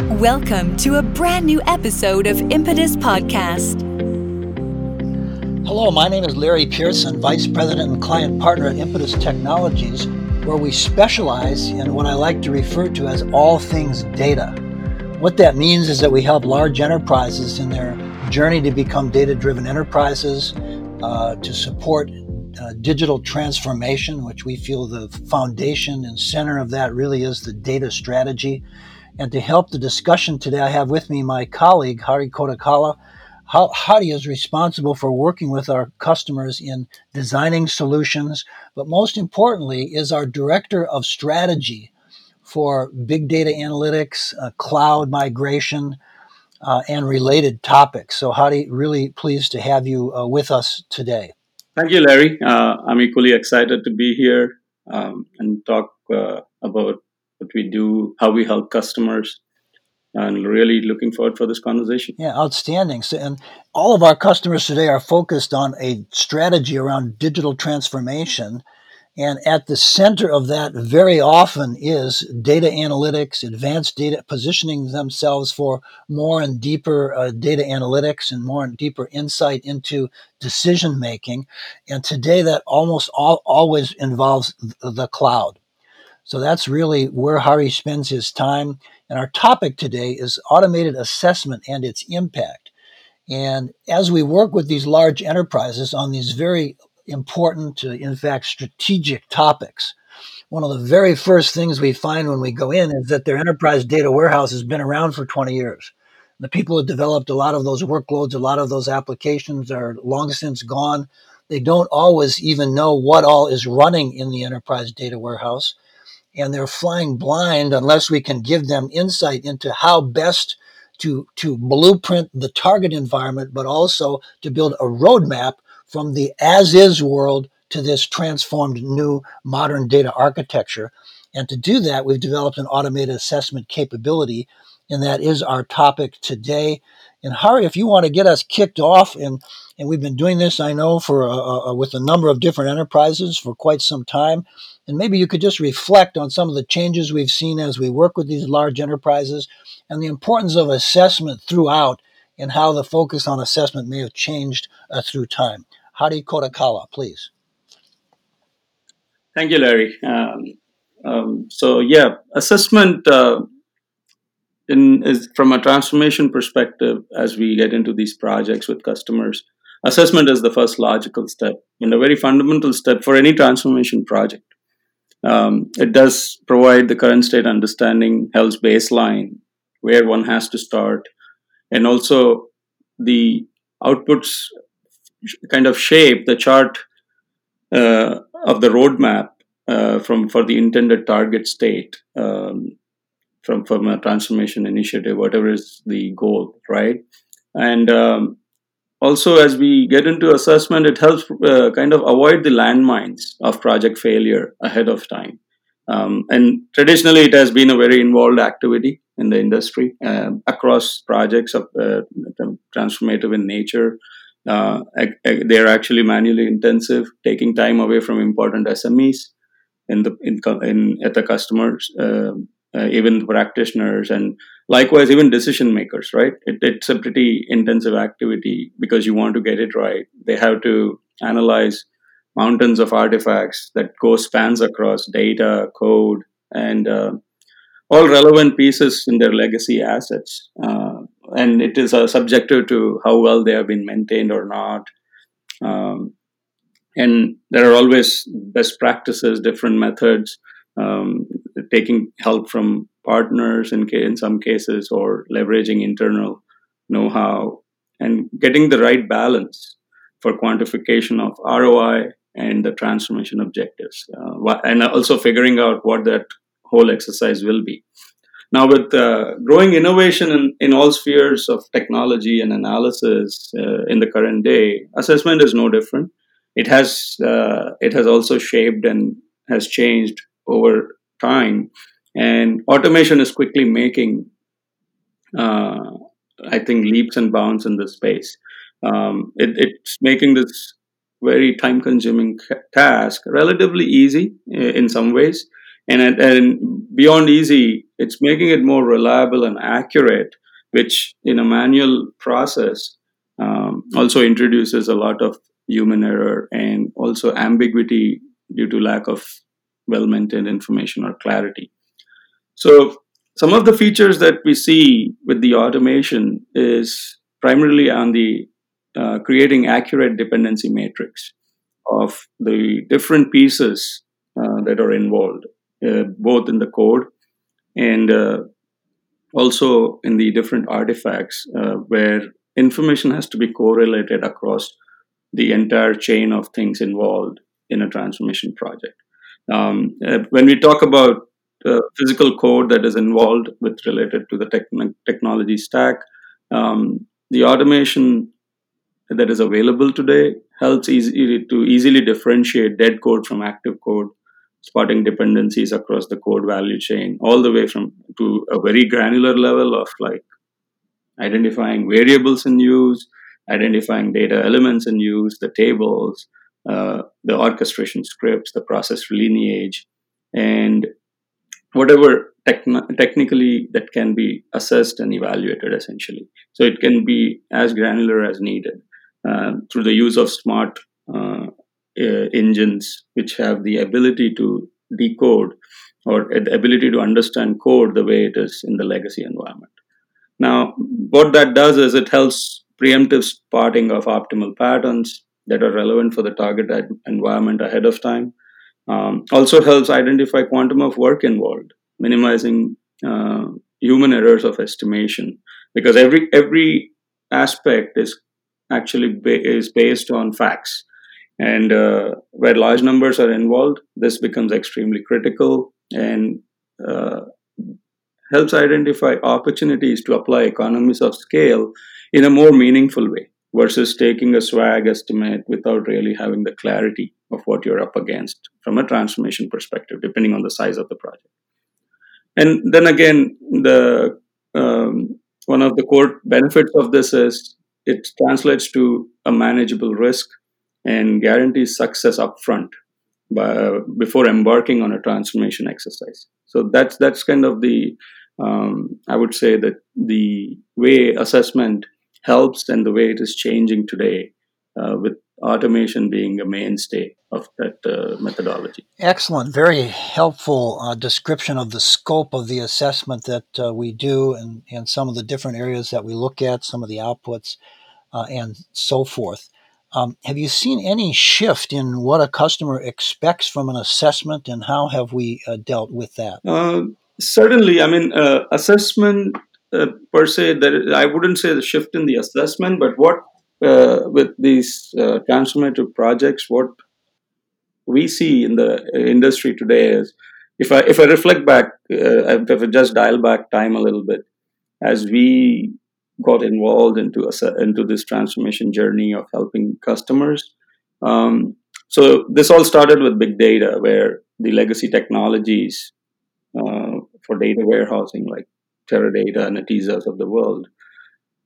Welcome to a brand new episode of Impetus Podcast. Hello, my name is Larry Pearson, Vice President and Client Partner at Impetus Technologies, where we specialize in what I like to refer to as all things data. What that means is that we help large enterprises in their journey to become data driven enterprises, uh, to support uh, digital transformation, which we feel the foundation and center of that really is the data strategy and to help the discussion today, I have with me my colleague, Hari Kotakala. Hari is responsible for working with our customers in designing solutions, but most importantly, is our director of strategy for big data analytics, uh, cloud migration, uh, and related topics. So, Hari, really pleased to have you uh, with us today. Thank you, Larry. Uh, I'm equally excited to be here um, and talk uh, about what we do, how we help customers, and really looking forward for this conversation. Yeah, outstanding. So, and all of our customers today are focused on a strategy around digital transformation. And at the center of that very often is data analytics, advanced data, positioning themselves for more and deeper uh, data analytics and more and deeper insight into decision making. And today that almost all, always involves the cloud. So that's really where Hari spends his time. And our topic today is automated assessment and its impact. And as we work with these large enterprises on these very important, in fact, strategic topics, one of the very first things we find when we go in is that their enterprise data warehouse has been around for 20 years. The people who developed a lot of those workloads, a lot of those applications are long since gone. They don't always even know what all is running in the enterprise data warehouse and they're flying blind unless we can give them insight into how best to, to blueprint the target environment, but also to build a roadmap from the as is world to this transformed new modern data architecture. And to do that, we've developed an automated assessment capability, and that is our topic today. And Hari, if you want to get us kicked off, and and we've been doing this, I know, for uh, uh, with a number of different enterprises for quite some time, and maybe you could just reflect on some of the changes we've seen as we work with these large enterprises, and the importance of assessment throughout, and how the focus on assessment may have changed uh, through time. Hari Kotakala, please. Thank you, Larry. Um, um, so yeah, assessment uh, in is from a transformation perspective as we get into these projects with customers assessment is the first logical step and a very fundamental step for any transformation project. Um, it does provide the current state understanding helps baseline where one has to start and also the outputs kind of shape the chart uh, of the roadmap uh, from for the intended target state um, from from a transformation initiative, whatever is the goal, right? And um, also, as we get into assessment, it helps uh, kind of avoid the landmines of project failure ahead of time. Um, and traditionally, it has been a very involved activity in the industry uh, across projects of uh, transformative in nature. Uh, they're actually manually intensive, taking time away from important SMEs in the in, in at the customers um, uh, even practitioners and likewise even decision makers right? It, it's a pretty intensive activity because you want to get it right. They have to analyze mountains of artifacts that go spans across data code and uh, all relevant pieces in their legacy assets. Uh, and it is uh, subjective to how well they have been maintained or not. Um, and there are always best practices different methods um, taking help from partners in, in some cases or leveraging internal know-how and getting the right balance for quantification of ROI and the transformation objectives uh, and also figuring out what that whole exercise will be. Now, with uh, growing innovation in, in all spheres of technology and analysis uh, in the current day, assessment is no different. It has uh, it has also shaped and has changed over time. And automation is quickly making, uh, I think, leaps and bounds in this space. Um, it, it's making this very time consuming task relatively easy in some ways and and beyond easy, it's making it more reliable and accurate, which in a manual process um, also introduces a lot of human error and also ambiguity due to lack of well maintained information or clarity. So, some of the features that we see with the automation is primarily on the uh, creating accurate dependency matrix of the different pieces uh, that are involved, uh, both in the code and uh, also in the different artifacts uh, where information has to be correlated across the entire chain of things involved in a transformation project. Um, uh, when we talk about uh, physical code that is involved with related to the techn- technology stack, um, the automation that is available today helps easy to easily differentiate dead code from active code, spotting dependencies across the code value chain, all the way from to a very granular level of like identifying variables in use, identifying data elements in use, the tables, uh, the orchestration scripts, the process lineage, and whatever techn- technically that can be assessed and evaluated essentially. So it can be as granular as needed uh, through the use of smart uh, uh, engines, which have the ability to decode or the ability to understand code the way it is in the legacy environment. Now, what that does is it helps preemptive spotting of optimal patterns that are relevant for the target environment ahead of time. Um, also helps identify quantum of work involved, minimizing uh, human errors of estimation. Because every every aspect is actually ba- is based on facts. And uh, where large numbers are involved this becomes extremely critical and uh, helps identify opportunities to apply economies of scale in a more meaningful way versus taking a swag estimate without really having the clarity of what you're up against from a transformation perspective, depending on the size of the project. And then again, the um, one of the core benefits of this is it translates to a manageable risk and guarantees success upfront by, before embarking on a transformation exercise. So that's that's kind of the um, I would say that the way assessment helps and the way it is changing today uh, with automation being a mainstay of that uh, methodology. Excellent. Very helpful uh, description of the scope of the assessment that uh, we do and, and some of the different areas that we look at, some of the outputs, uh, and so forth. Um, have you seen any shift in what a customer expects from an assessment and how have we uh, dealt with that? certainly. I mean, assessment per se, that I wouldn't say the shift in the assessment, but what uh, with these uh, transformative projects, what we see in the industry today is, if I if I reflect back, uh, if I just dial back time a little bit, as we got involved into a, into this transformation journey of helping customers. Um, so this all started with big data, where the legacy technologies uh, for data warehousing, like Teradata and Netezza's of the world,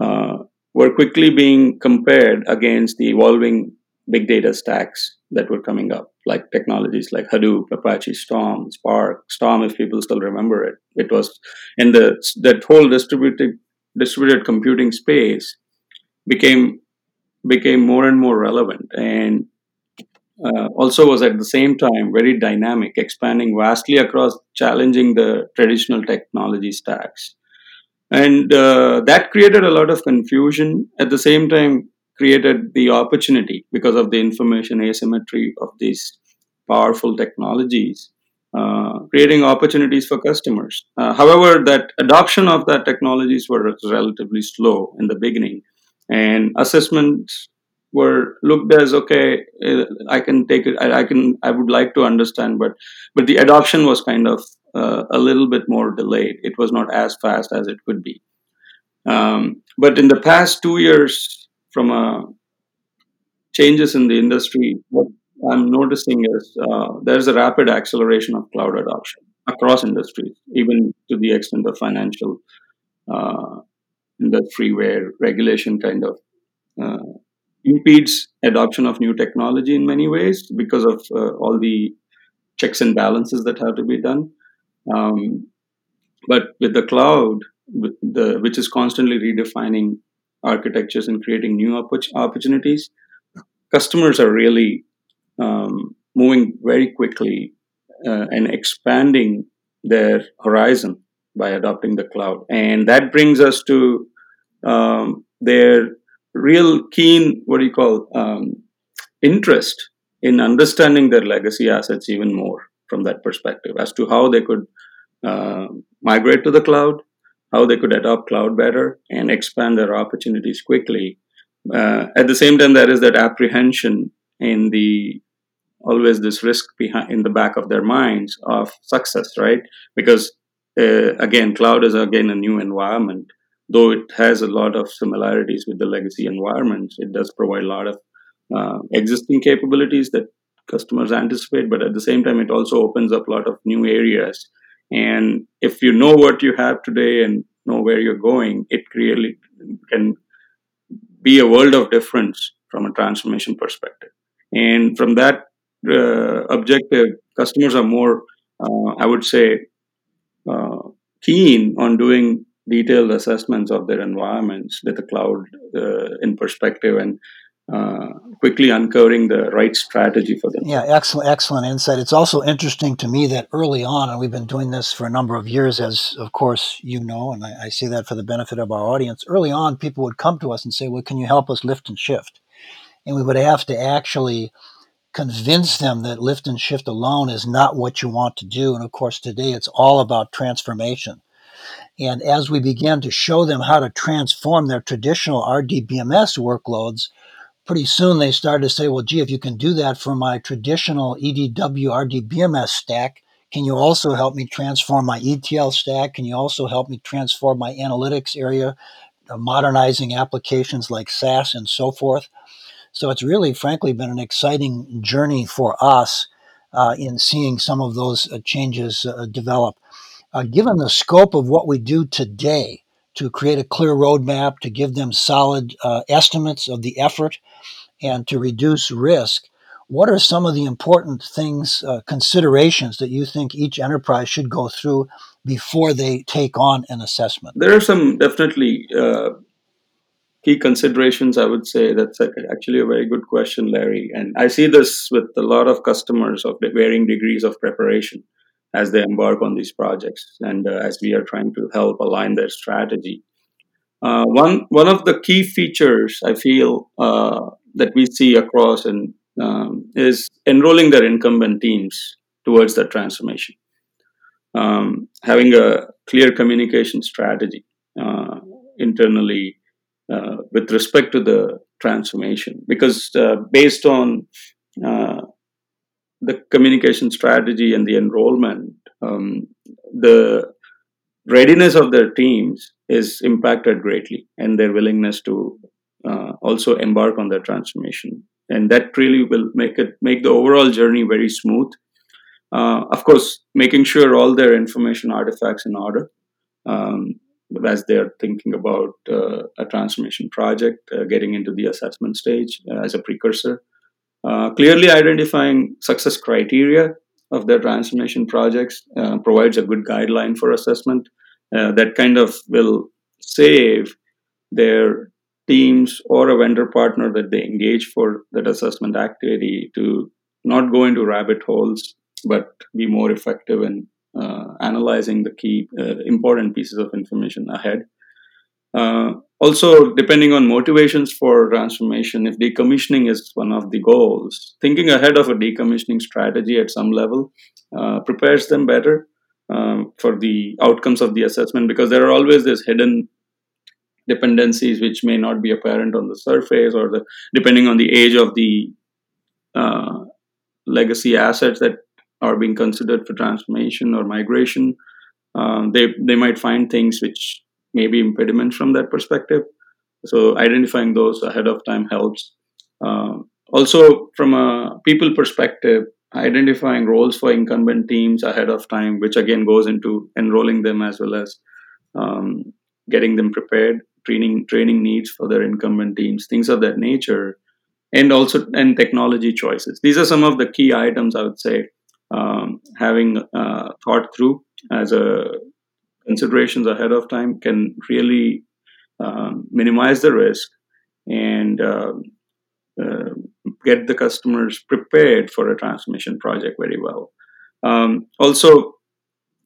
uh, were quickly being compared against the evolving big data stacks that were coming up, like technologies like Hadoop, Apache Storm, Spark, Storm, if people still remember it. It was in the that whole distributed distributed computing space became became more and more relevant and uh, also was at the same time very dynamic, expanding vastly across challenging the traditional technology stacks. And uh, that created a lot of confusion at the same time created the opportunity because of the information asymmetry of these powerful technologies uh, creating opportunities for customers. Uh, however that adoption of that technologies were relatively slow in the beginning and assessments were looked as okay uh, i can take it I, can i would like to understand but but the adoption was kind of uh, a little bit more delayed. It was not as fast as it could be. Um, but in the past two years, from uh, changes in the industry, what I'm noticing is uh, there's a rapid acceleration of cloud adoption across industries, even to the extent of financial uh, industry, where regulation kind of uh, impedes adoption of new technology in many ways because of uh, all the checks and balances that have to be done. Um, but with the cloud, with the which is constantly redefining architectures and creating new opportunities, customers are really um, moving very quickly uh, and expanding their horizon by adopting the cloud. And that brings us to um, their real keen, what do you call, um, interest in understanding their legacy assets even more from that perspective as to how they could uh, migrate to the cloud, how they could adopt cloud better, and expand their opportunities quickly. Uh, at the same time, there is that apprehension in the always this risk behind in the back of their minds of success, right? Because uh, again, cloud is again a new environment. Though it has a lot of similarities with the legacy environments, it does provide a lot of uh, existing capabilities that customers anticipate. But at the same time, it also opens up a lot of new areas. And if you know what you have today and know where you're going, it really can be a world of difference from a transformation perspective. And from that uh, objective, customers are more, uh, I would say, uh, keen on doing detailed assessments of their environments with the cloud uh, in perspective and uh, quickly uncovering the right strategy for them. Yeah, excellent, excellent insight. It's also interesting to me that early on, and we've been doing this for a number of years, as of course you know, and I, I say that for the benefit of our audience. Early on, people would come to us and say, "Well, can you help us lift and shift?" And we would have to actually convince them that lift and shift alone is not what you want to do. And of course, today it's all about transformation. And as we began to show them how to transform their traditional RDBMS workloads, pretty soon they started to say, well, gee, if you can do that for my traditional EDW RDBMS stack, can you also help me transform my ETL stack? Can you also help me transform my analytics area, uh, modernizing applications like SAS and so forth? So it's really, frankly, been an exciting journey for us uh, in seeing some of those uh, changes uh, develop. Uh, given the scope of what we do today, to create a clear roadmap, to give them solid uh, estimates of the effort, and to reduce risk, what are some of the important things, uh, considerations that you think each enterprise should go through before they take on an assessment? There are some definitely uh, key considerations, I would say that's actually a very good question, Larry. And I see this with a lot of customers of varying degrees of preparation as they embark on these projects and uh, as we are trying to help align their strategy. Uh, one one of the key features I feel uh, that we see across and um, is enrolling their incumbent teams towards that transformation, um, having a clear communication strategy uh, internally uh, with respect to the transformation because uh, based on uh, the communication strategy and the enrollment um, the readiness of their teams is impacted greatly and their willingness to uh, also embark on their transformation and that really will make it make the overall journey very smooth uh, of course making sure all their information artifacts in order um, as they're thinking about uh, a transformation project, uh, getting into the assessment stage uh, as a precursor. Uh, clearly identifying success criteria of their transformation projects uh, provides a good guideline for assessment uh, that kind of will save their teams or a vendor partner that they engage for that assessment activity to not go into rabbit holes but be more effective in uh, analyzing the key uh, important pieces of information ahead. Uh, also, depending on motivations for transformation, if decommissioning is one of the goals, thinking ahead of a decommissioning strategy at some level uh, prepares them better um, for the outcomes of the assessment because there are always these hidden dependencies which may not be apparent on the surface or the depending on the age of the uh, legacy assets that are being considered for transformation or migration, um, they they might find things which may be impediments from that perspective. So identifying those ahead of time helps. Uh, also, from a people perspective, identifying roles for incumbent teams ahead of time, which again goes into enrolling them as well as um, getting them prepared, training training needs for their incumbent teams, things of that nature, and also and technology choices. These are some of the key items I would say um, having uh, thought through as a considerations ahead of time can really um, minimize the risk and uh, uh, get the customers prepared for a transformation project very well. Um, also,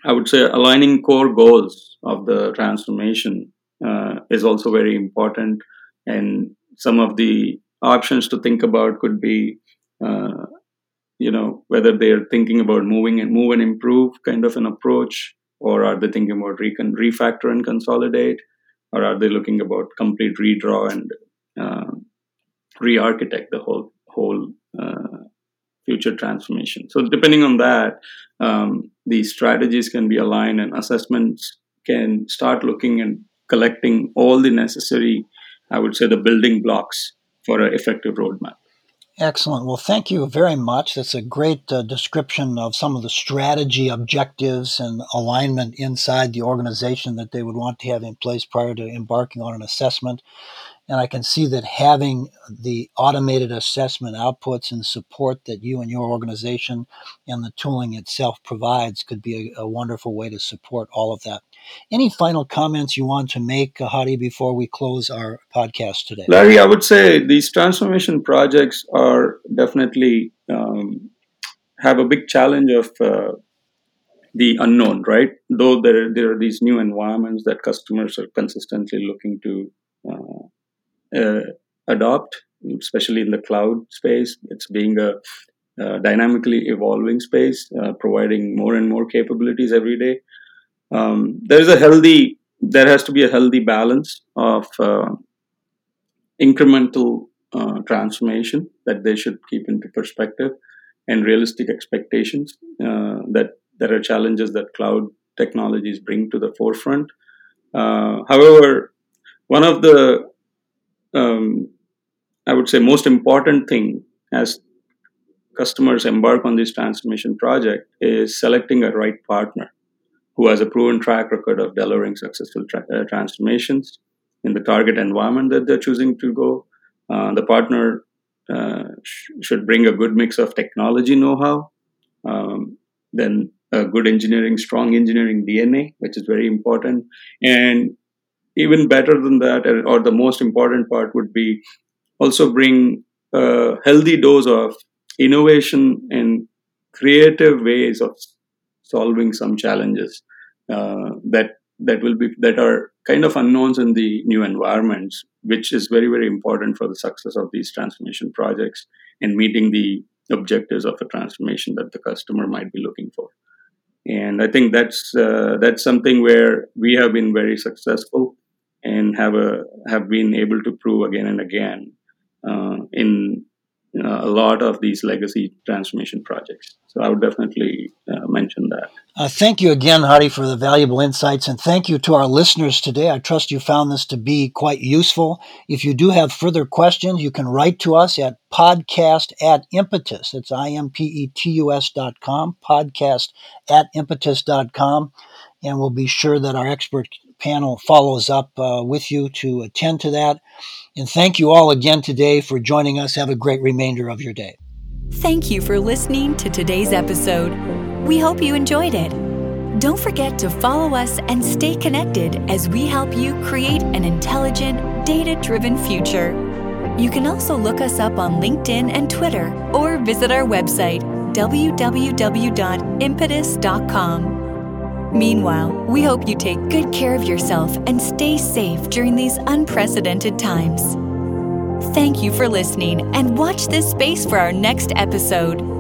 I would say aligning core goals of the transformation uh, is also very important. And some of the options to think about could be, uh, you know, whether they're thinking about moving and move and improve kind of an approach, or are they thinking about refactor and consolidate, or are they looking about complete redraw and uh, re-architect the whole whole uh, future transformation. So depending on that, um, these strategies can be aligned, and assessments can start looking and collecting all the necessary, I would say, the building blocks for an effective roadmap. Excellent. Well, thank you very much. That's a great uh, description of some of the strategy objectives and alignment inside the organization that they would want to have in place prior to embarking on an assessment. And I can see that having the automated assessment outputs and support that you and your organization and the tooling itself provides could be a, a wonderful way to support all of that. Any final comments you want to make, Hari, before we close our podcast today? Larry, I would say these transformation projects are definitely um, have a big challenge of uh, the unknown, right? Though there, there are these new environments that customers are consistently looking to uh, uh, adopt, especially in the cloud space. It's being a uh, dynamically evolving space, uh, providing more and more capabilities every day. Um, there is a healthy, there has to be a healthy balance of uh, incremental uh, transformation that they should keep into perspective and realistic expectations uh, that there are challenges that cloud technologies bring to the forefront. however, one of the um, I would say, most important thing as customers embark on this transformation project is selecting a right partner who has a proven track record of delivering successful tra- uh, transformations in the target environment that they're choosing to go. Uh, the partner uh, sh- should bring a good mix of technology know-how, um, then a good engineering, strong engineering DNA, which is very important, and even better than that, or the most important part would be also bring a healthy dose of innovation and creative ways of solving some challenges that that will be that are kind of unknowns in the new environments, which is very very important for the success of these transformation projects and meeting the objectives of a transformation that the customer might be looking for. And I think that's uh, that's something where we have been very successful and have a have been able to prove again and again uh, in uh, a lot of these legacy transformation projects. So I would definitely uh, mention that. Uh, thank you again, Hari, for the valuable insights, and thank you to our listeners today. I trust you found this to be quite useful. If you do have further questions, you can write to us at podcast at impetus. It's I-M-P-E-T-U-S dot com, podcast at impetus dot com, and we'll be sure that our expert panel follows up uh, with you to attend to that. And thank you all again today for joining us. Have a great remainder of your day. Thank you for listening to today's episode. We hope you enjoyed it. Don't forget to follow us and stay connected as we help you create an intelligent, data driven future. You can also look us up on LinkedIn and Twitter or visit our website www.impetus.com. Meanwhile, we hope you take good care of yourself and stay safe during these unprecedented times. Thank you for listening and watch this space for our next episode.